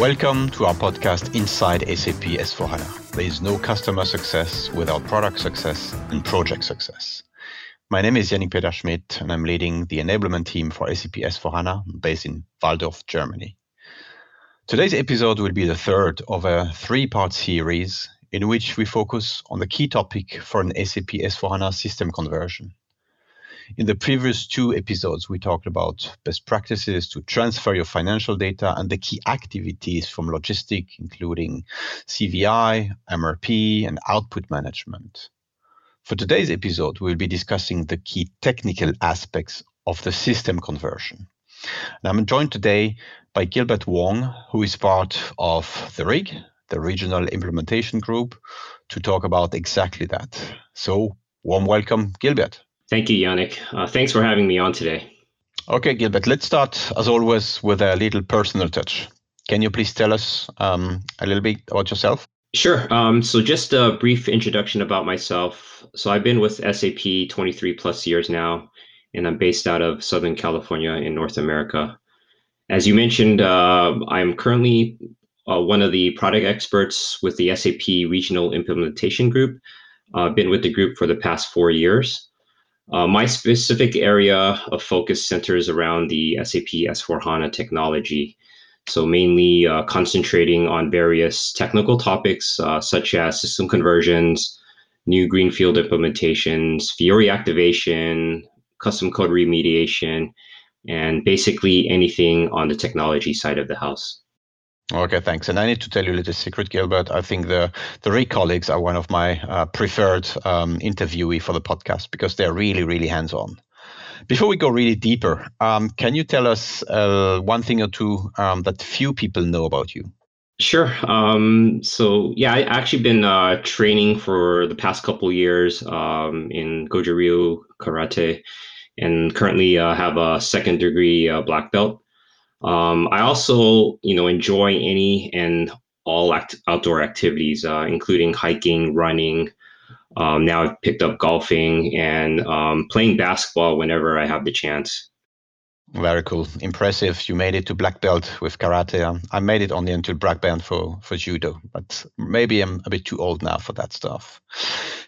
Welcome to our podcast Inside SAP S4HANA. There is no customer success without product success and project success. My name is Yannick Peter Schmidt, and I'm leading the enablement team for SAP S4HANA based in Walldorf, Germany. Today's episode will be the third of a three part series in which we focus on the key topic for an SAP S4HANA system conversion. In the previous two episodes, we talked about best practices to transfer your financial data and the key activities from logistic, including CVI, MRP, and output management. For today's episode, we'll be discussing the key technical aspects of the system conversion. And I'm joined today by Gilbert Wong, who is part of the RIG, the Regional Implementation Group, to talk about exactly that. So, warm welcome, Gilbert. Thank you, Yannick. Uh, thanks for having me on today. Okay, Gilbert, let's start, as always, with a little personal touch. Can you please tell us um, a little bit about yourself? Sure. Um, so, just a brief introduction about myself. So, I've been with SAP 23 plus years now, and I'm based out of Southern California in North America. As you mentioned, uh, I'm currently uh, one of the product experts with the SAP Regional Implementation Group. I've been with the group for the past four years. Uh, my specific area of focus centers around the SAP S4 HANA technology. So, mainly uh, concentrating on various technical topics uh, such as system conversions, new greenfield implementations, Fiori activation, custom code remediation, and basically anything on the technology side of the house. Okay, thanks. And I need to tell you a little secret, Gilbert. I think the the RIG colleagues are one of my uh, preferred um, interviewee for the podcast because they're really, really hands-on. Before we go really deeper, um, can you tell us uh, one thing or two um, that few people know about you? Sure. Um, so yeah, I actually been uh, training for the past couple years um, in Goju Ryu Karate, and currently uh, have a second degree uh, black belt. Um, I also, you know, enjoy any and all act- outdoor activities, uh, including hiking, running. Um, now I've picked up golfing and um, playing basketball whenever I have the chance. Very cool, impressive. You made it to black belt with karate. Um, I made it only until black belt for for judo, but maybe I'm a bit too old now for that stuff.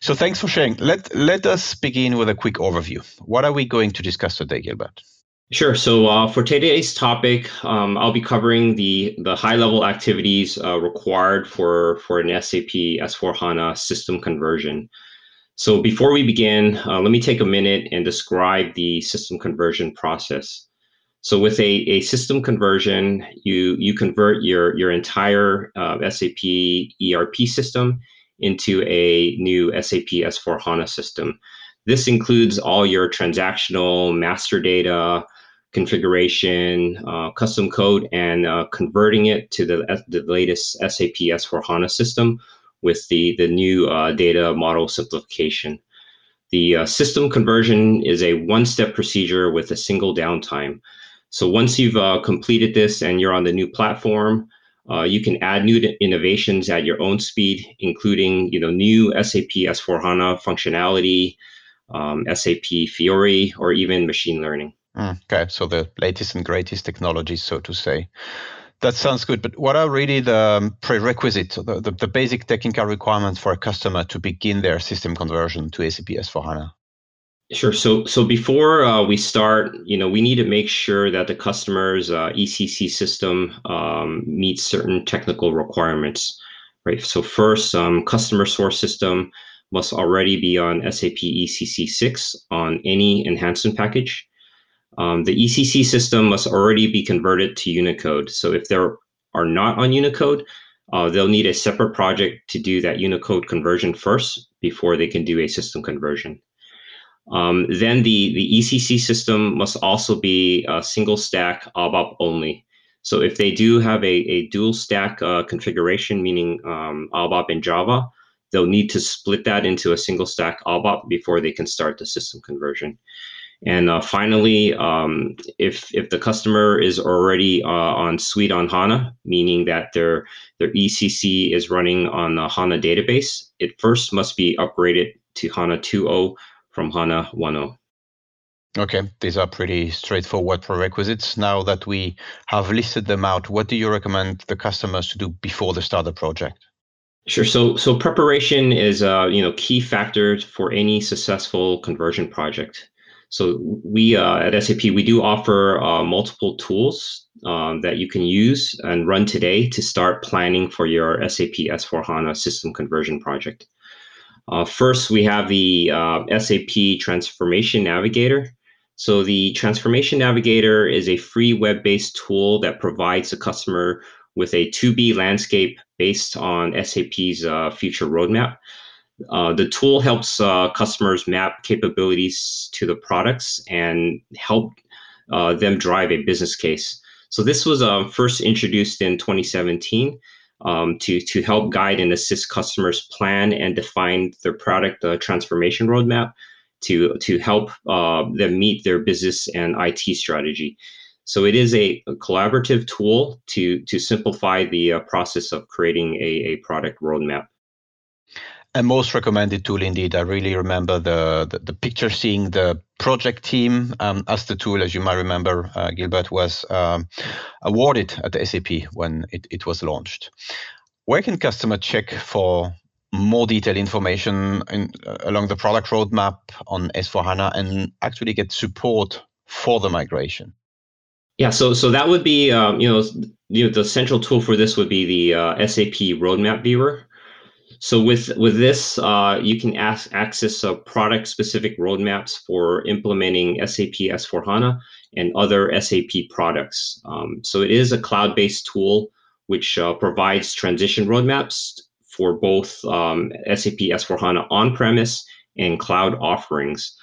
So thanks for sharing. Let let us begin with a quick overview. What are we going to discuss today, Gilbert? Sure. So uh, for today's topic, um, I'll be covering the the high level activities uh, required for for an SAP S4 HANA system conversion. So before we begin, uh, let me take a minute and describe the system conversion process. So with a, a system conversion, you you convert your your entire uh, SAP ERP system into a new SAP S4 HANA system. This includes all your transactional master data, configuration, uh, custom code, and uh, converting it to the, the latest SAP S4 HANA system with the, the new uh, data model simplification. The uh, system conversion is a one step procedure with a single downtime. So once you've uh, completed this and you're on the new platform, uh, you can add new innovations at your own speed, including you know new SAP S4 HANA functionality, um, SAP Fiori, or even machine learning. Mm, okay, so the latest and greatest technologies, so to say. That sounds good, but what are really the um, prerequisites, the, the, the, basic technical requirements for a customer to begin their system conversion to SAP S4HANA? Sure. So, so before uh, we start, you know, we need to make sure that the customer's uh, ECC system um, meets certain technical requirements, right? So, first, um, customer source system must already be on SAP ECC 6 on any enhancement package. Um, the ECC system must already be converted to Unicode. So if they are not on Unicode, uh, they'll need a separate project to do that Unicode conversion first before they can do a system conversion. Um, then the, the ECC system must also be a single stack ABAP only. So if they do have a, a dual stack uh, configuration, meaning um, ABAP and Java, they'll need to split that into a single stack ABAP before they can start the system conversion. And uh, finally, um, if if the customer is already uh, on Suite on HANA, meaning that their their ECC is running on the HANA database, it first must be upgraded to HANA 2.0 from HANA 1.0. Okay, these are pretty straightforward prerequisites. Now that we have listed them out, what do you recommend the customers to do before they start the project? Sure. So, so preparation is a you know key factor for any successful conversion project. So we uh, at SAP we do offer uh, multiple tools um, that you can use and run today to start planning for your SAP S4 HANA system conversion project. Uh, first, we have the uh, SAP Transformation Navigator. So the Transformation Navigator is a free web-based tool that provides the customer with a to-be landscape based on SAP's uh, future roadmap. Uh, the tool helps uh, customers map capabilities to the products and help uh, them drive a business case. So this was uh, first introduced in 2017 um, to, to help guide and assist customers plan and define their product uh, transformation roadmap to, to help uh, them meet their business and IT strategy. So it is a, a collaborative tool to, to simplify the process of creating a, a product roadmap a most recommended tool indeed. I really remember the, the, the picture seeing the project team um, as the tool, as you might remember, uh, Gilbert was um, awarded at the SAP when it, it was launched. Where can customer check for more detailed information in, uh, along the product roadmap on S4HANA and actually get support for the migration? Yeah, so so that would be um, you know you know the central tool for this would be the uh, SAP Roadmap Viewer. So with with this, uh, you can ask, access uh, product specific roadmaps for implementing SAP S4 HANA and other SAP products. Um, so it is a cloud based tool which uh, provides transition roadmaps for both um, SAP S4 HANA on premise and cloud offerings.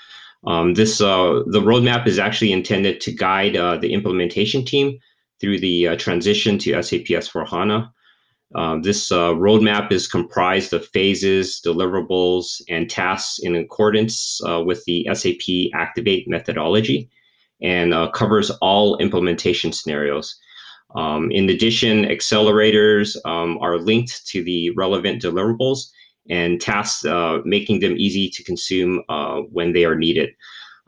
Um, this uh, the roadmap is actually intended to guide uh, the implementation team through the uh, transition to SAP S4 HANA. Uh, this uh, roadmap is comprised of phases, deliverables, and tasks in accordance uh, with the SAP Activate methodology and uh, covers all implementation scenarios. Um, in addition, accelerators um, are linked to the relevant deliverables and tasks, uh, making them easy to consume when they are needed.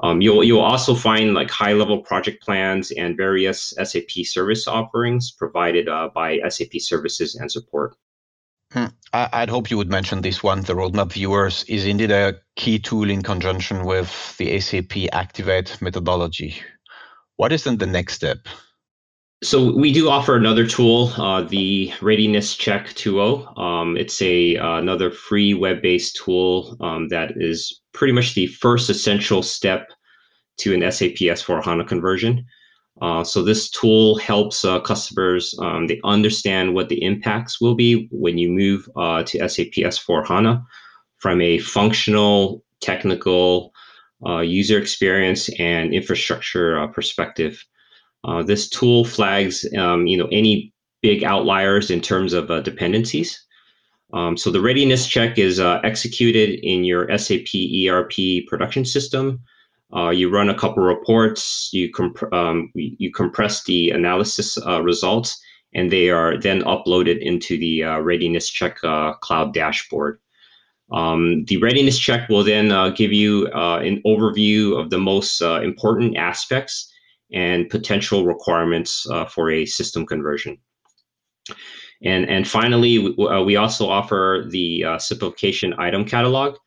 Um, you'll you'll also find like high level project plans and various SAP service offerings provided uh, by SAP services and support. Hmm. I'd hope you would mention this one. The roadmap viewers is indeed a key tool in conjunction with the SAP Activate methodology. What is then the next step? So we do offer another tool, uh, the Readiness Check 2.0. Um, it's a uh, another free web-based tool um, that is pretty much the first essential step to an SAP S4 HANA conversion. Uh, so this tool helps uh, customers um, they understand what the impacts will be when you move uh, to SAP S4 HANA from a functional, technical, uh, user experience, and infrastructure perspective. Uh, this tool flags um, you know any big outliers in terms of dependencies. Um, so the readiness check is executed in your SAP ERP production system uh, you run a couple reports, you, comp- um, you compress the analysis uh, results, and they are then uploaded into the uh, readiness check uh, cloud dashboard. Um, the readiness check will then uh, give you uh, an overview of the most important aspects and potential requirements for a system conversion. And, and finally, we, we also offer the simplification item catalog.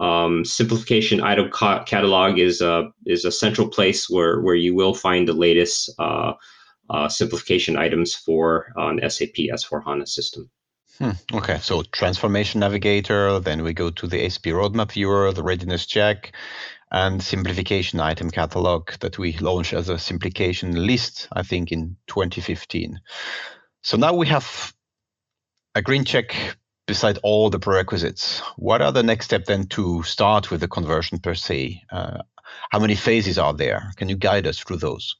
Um, simplification item ca- catalog is a is a central place where where you will find the latest uh, uh, simplification items for an SAP S4 HANA system. Hmm. Okay, so transformation navigator, then we go to the SAP roadmap viewer, the readiness check, and simplification item catalog that we launched as a simplification list, I think, in 2015. So now we have a green check beside all the prerequisites, what are the next step then to start with the conversion per se? Uh, how many phases are there? Can you guide us through those?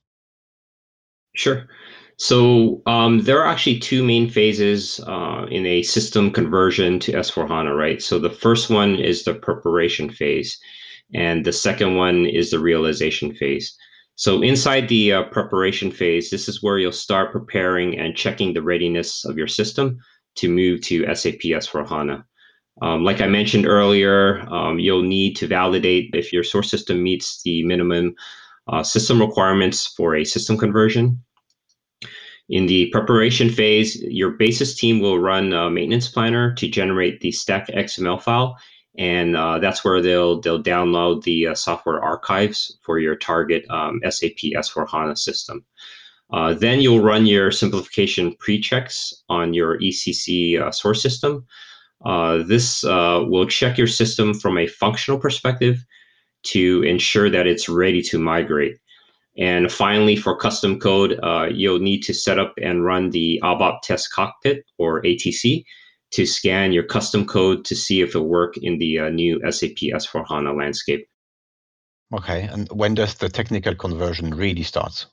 Sure. So um, there are actually two main phases uh, in a system conversion to S4HANA, right? So the first one is the preparation phase, and the second one is the realization phase. So inside the uh, preparation phase, this is where you'll start preparing and checking the readiness of your system to move to SAP S4HANA. Um, like I mentioned earlier, um, you'll need to validate if your source system meets the minimum uh, system requirements for a system conversion. In the preparation phase, your basis team will run a maintenance planner to generate the stack XML file, and uh, that's where they'll they'll download the uh, software archives for your target um, SAP S4 HANA system. Uh, then you'll run your simplification pre-checks on your ECC uh, source system. Uh, this uh, will check your system from a functional perspective to ensure that it's ready to migrate. And finally, for custom code, you'll need to set up and run the ABAP test cockpit or ATC to scan your custom code to see if it work in the uh, new SAP S4HANA landscape. Okay, and when does the technical conversion really start?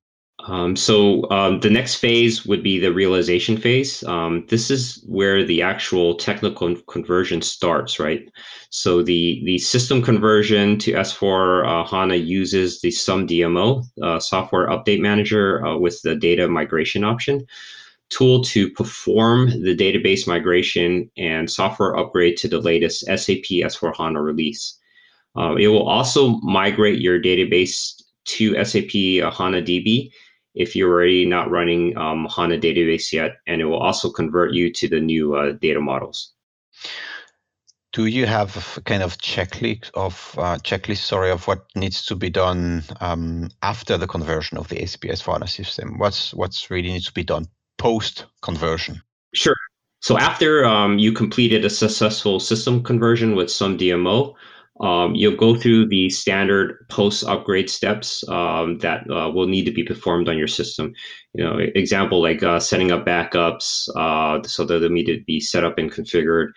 Um, so um, the next phase would be the realization phase. Um, this is where the actual technical conversion starts, right? So the the system conversion to S4 uh, HANA uses the SumDMO uh, software update manager uh, with the data migration option tool to perform the database migration and software upgrade to the latest SAP S4 HANA release. Uh, it will also migrate your database to SAP uh, HANA DB if you're already not running um, HANA database yet, and it will also convert you to the new uh, data models. Do you have a kind of checklist of uh, checklist, sorry, of what needs to be done um, after the conversion of the SAP s HANA system? What's what's really needs to be done post conversion? Sure. So after um, you completed a successful system conversion with SumDMO, um, you'll go through the standard post upgrade steps um, that uh, will need to be performed on your system. You know, example like uh, setting up backups uh, so that they need to be set up and configured.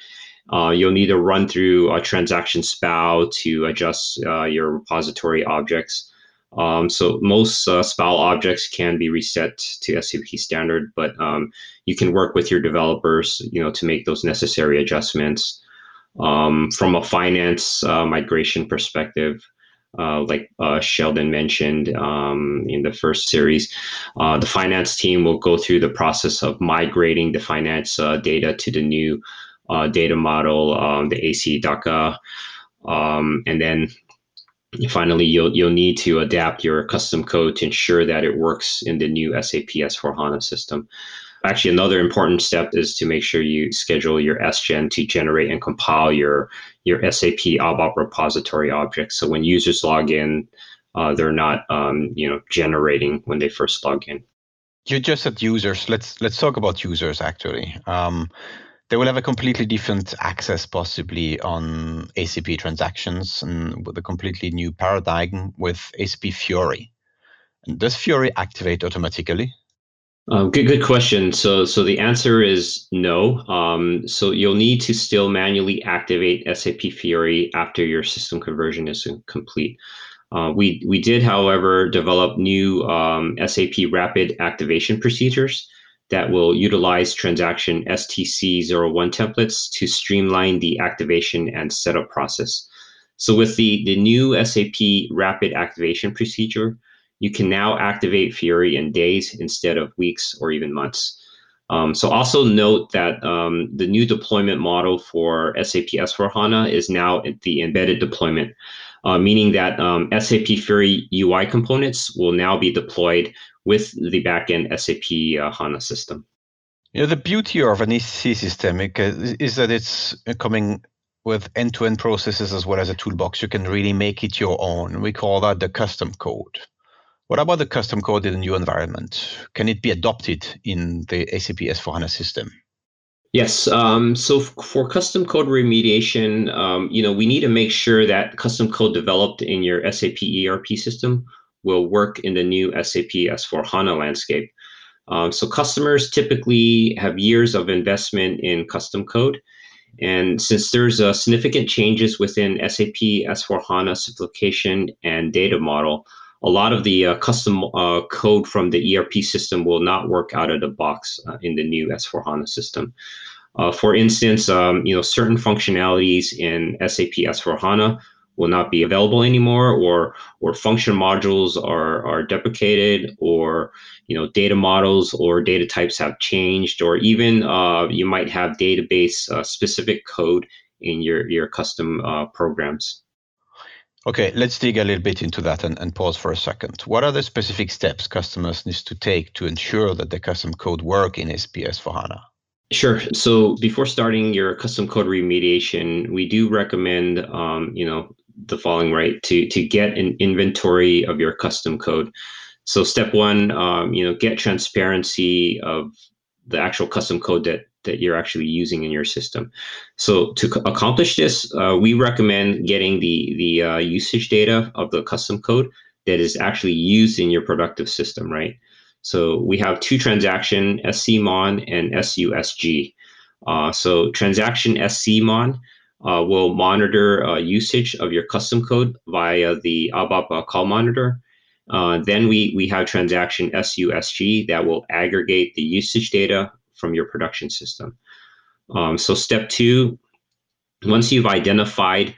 Uh, you'll need to run through a transaction SPAO to adjust uh, your repository objects. Um, so most uh, SPAO objects can be reset to SAP standard, but um, you can work with your developers, you know, to make those necessary adjustments. Um, from a finance uh, migration perspective, uh, like uh, Sheldon mentioned um, in the first series, uh, the finance team will go through the process of migrating the finance uh, data to the new data model, um, the ACDOCA, um, and then finally you'll you'll need to adapt your custom code to ensure that it works in the new SAP S4 HANA system. Actually, another important step is to make sure you schedule your SGen to generate and compile your, your SAP ABAP repository objects. So when users log in, uh, they're not um, you know generating when they first log in. You just said users. Let's let's talk about users actually. Um, they will have a completely different access possibly on ACP transactions and with a completely new paradigm with ACP Fiori. And does Fiori activate automatically? Um, good, good question. So, so the answer is no. Um, so you'll need to still manually activate SAP Fiori after your system conversion is complete. Uh, we we did, however, develop new um, SAP rapid activation procedures that will utilize transaction STC01 templates to streamline the activation and setup process. So with the, the new SAP rapid activation procedure, you can now activate Fiori in days instead of weeks or even months. Um, so also note that um, the new deployment model for SAP S4HANA is now the embedded deployment, uh, meaning that um, SAP Fiori UI components will now be deployed with the backend SAP uh, HANA system. You know, the beauty of an ECC system is that it's coming with end-to-end processes as well as a toolbox. You can really make it your own. We call that the custom code. What about the custom code in a new environment? Can it be adopted in the SAP S4HANA system? Yes. Um, so for custom code remediation, um, you know, we need to make sure that custom code developed in your SAP ERP system will work in the new SAP S4 HANA landscape. Um, so customers typically have years of investment in custom code. And since there's uh, significant changes within SAP S4 HANA simplification and data model, a lot of the uh, custom uh, code from the ERP system will not work out of the box uh, in the new S4HANA system. Uh, for instance, um, you know, certain functionalities in SAP S4HANA will not be available anymore or or function modules are, are deprecated or you know data models or data types have changed or even uh, you might have database uh, specific code in your your custom programs. Okay, let's dig a little bit into that and, and pause for a second. What are the specific steps customers need to take to ensure that the custom code work in SPS S4HANA? Sure. So before starting your custom code remediation, we do recommend, um, you know, the following right to to get an inventory of your custom code. So step one, um, you know, get transparency of the actual custom code that that you're actually using in your system. So to accomplish this, uh, we recommend getting the the uh, usage data of the custom code that is actually used in your productive system, right? So we have two transaction scmon and susg. Uh, so transaction scmon uh, will monitor uh, usage of your custom code via the ABAP call monitor. Uh, then we, we have transaction SUSG that will aggregate the usage data from your production system. Um, so step two, once you've identified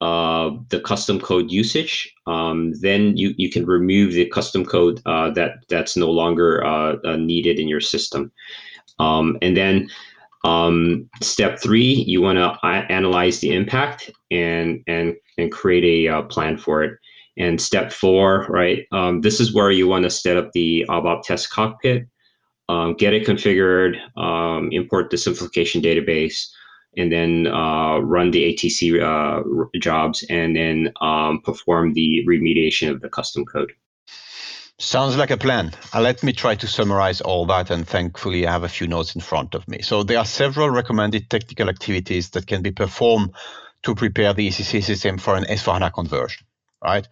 uh, the custom code usage, um, then you, you can remove the custom code uh, that that's no longer uh, uh needed in your system. Um, and then um, step three, you want to analyze the impact and and and create a uh, plan for it. And step four, right? Um, this is where you want to set up the ABAP test cockpit um, get it configured, um, import the simplification database, and then uh, run the ATC uh, jobs, and then um, perform the remediation of the custom code. Sounds like a plan. Uh, let me try to summarize all that, and thankfully, I have a few notes in front of me. So, there are several recommended technical activities that can be performed to prepare the ECC system for an S4HANA conversion, right?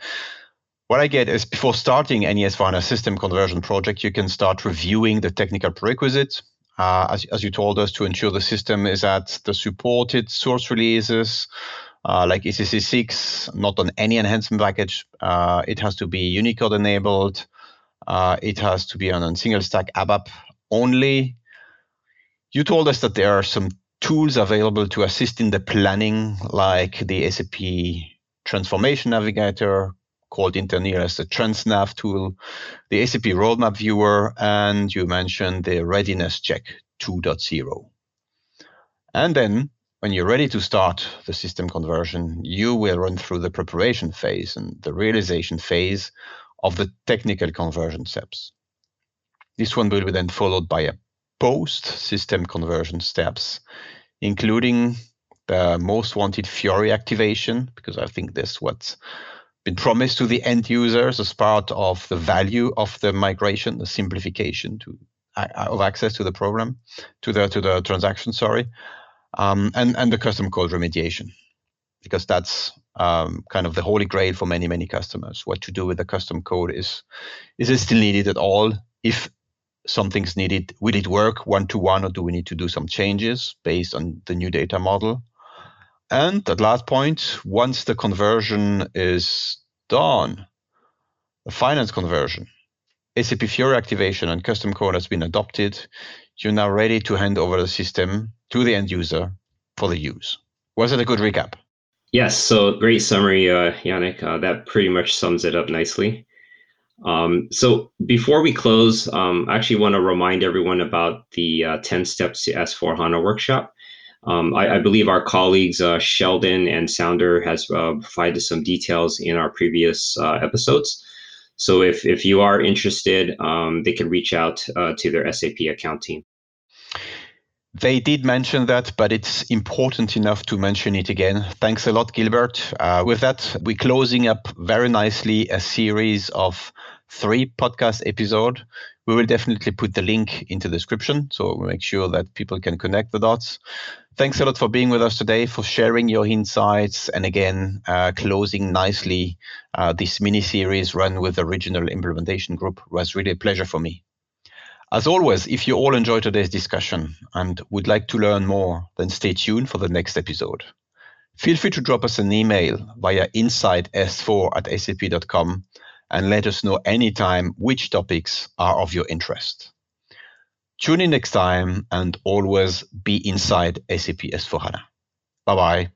What I get is before starting any S4HANA system conversion project, you can start reviewing the technical prerequisites, uh, as, as you told us, to ensure the system is at the supported source releases, uh, like ECC 6, not on any enhancement package. Uh, it has to be Unicode enabled. Uh, it has to be on a single stack ABAP only. You told us that there are some tools available to assist in the planning, like the SAP Transformation Navigator, called internally as the TransNav tool, the SAP Roadmap Viewer, and you mentioned the Readiness Check 2.0. And then when you're ready to start the system conversion, you will run through the preparation phase and the realization phase of the technical conversion steps. This one will be then followed by a post system conversion steps, including the most wanted Fiori activation, because I think that's what's been promised to the end users as part of the value of the migration, the simplification to uh, of access to the program, to the to the transaction. Sorry, um, and and the custom code remediation, because that's um, kind of the holy grail for many many customers. What to do with the custom code is is it still needed at all? If something's needed, will it work one to one, or do we need to do some changes based on the new data model? And at last point, once the conversion is done, the finance conversion, SAP Fiori activation and custom code has been adopted, you're now ready to hand over the system to the end user for the use. Was it a good recap? Yes, so great summary, uh, Yannick. Uh, that pretty much sums it up nicely. Um, so before we close, um, I actually want to remind everyone about the uh, 10 Steps to S4 HANA workshop. Um, I, I, believe our colleagues uh, Sheldon and Sounder has uh, provided some details in our previous uh, episodes. So if, if you are interested, um, they can reach out uh, to their SAP account team. They did mention that, but it's important enough to mention it again. Thanks a lot, Gilbert. Uh, with that, we're closing up very nicely a series of three podcast episode. We will definitely put the link into the description, so we'll make sure that people can connect the dots. Thanks a lot for being with us today, for sharing your insights, and again, uh, closing nicely uh, this mini series run with the Regional Implementation Group it was really a pleasure for me. As always, if you all enjoyed today's discussion and would like to learn more, then stay tuned for the next episode. Feel free to drop us an email via insiders4 at sap.com and let us know anytime which topics are of your interest. Tune in next time and always be inside SAP S4HANA. Bye bye.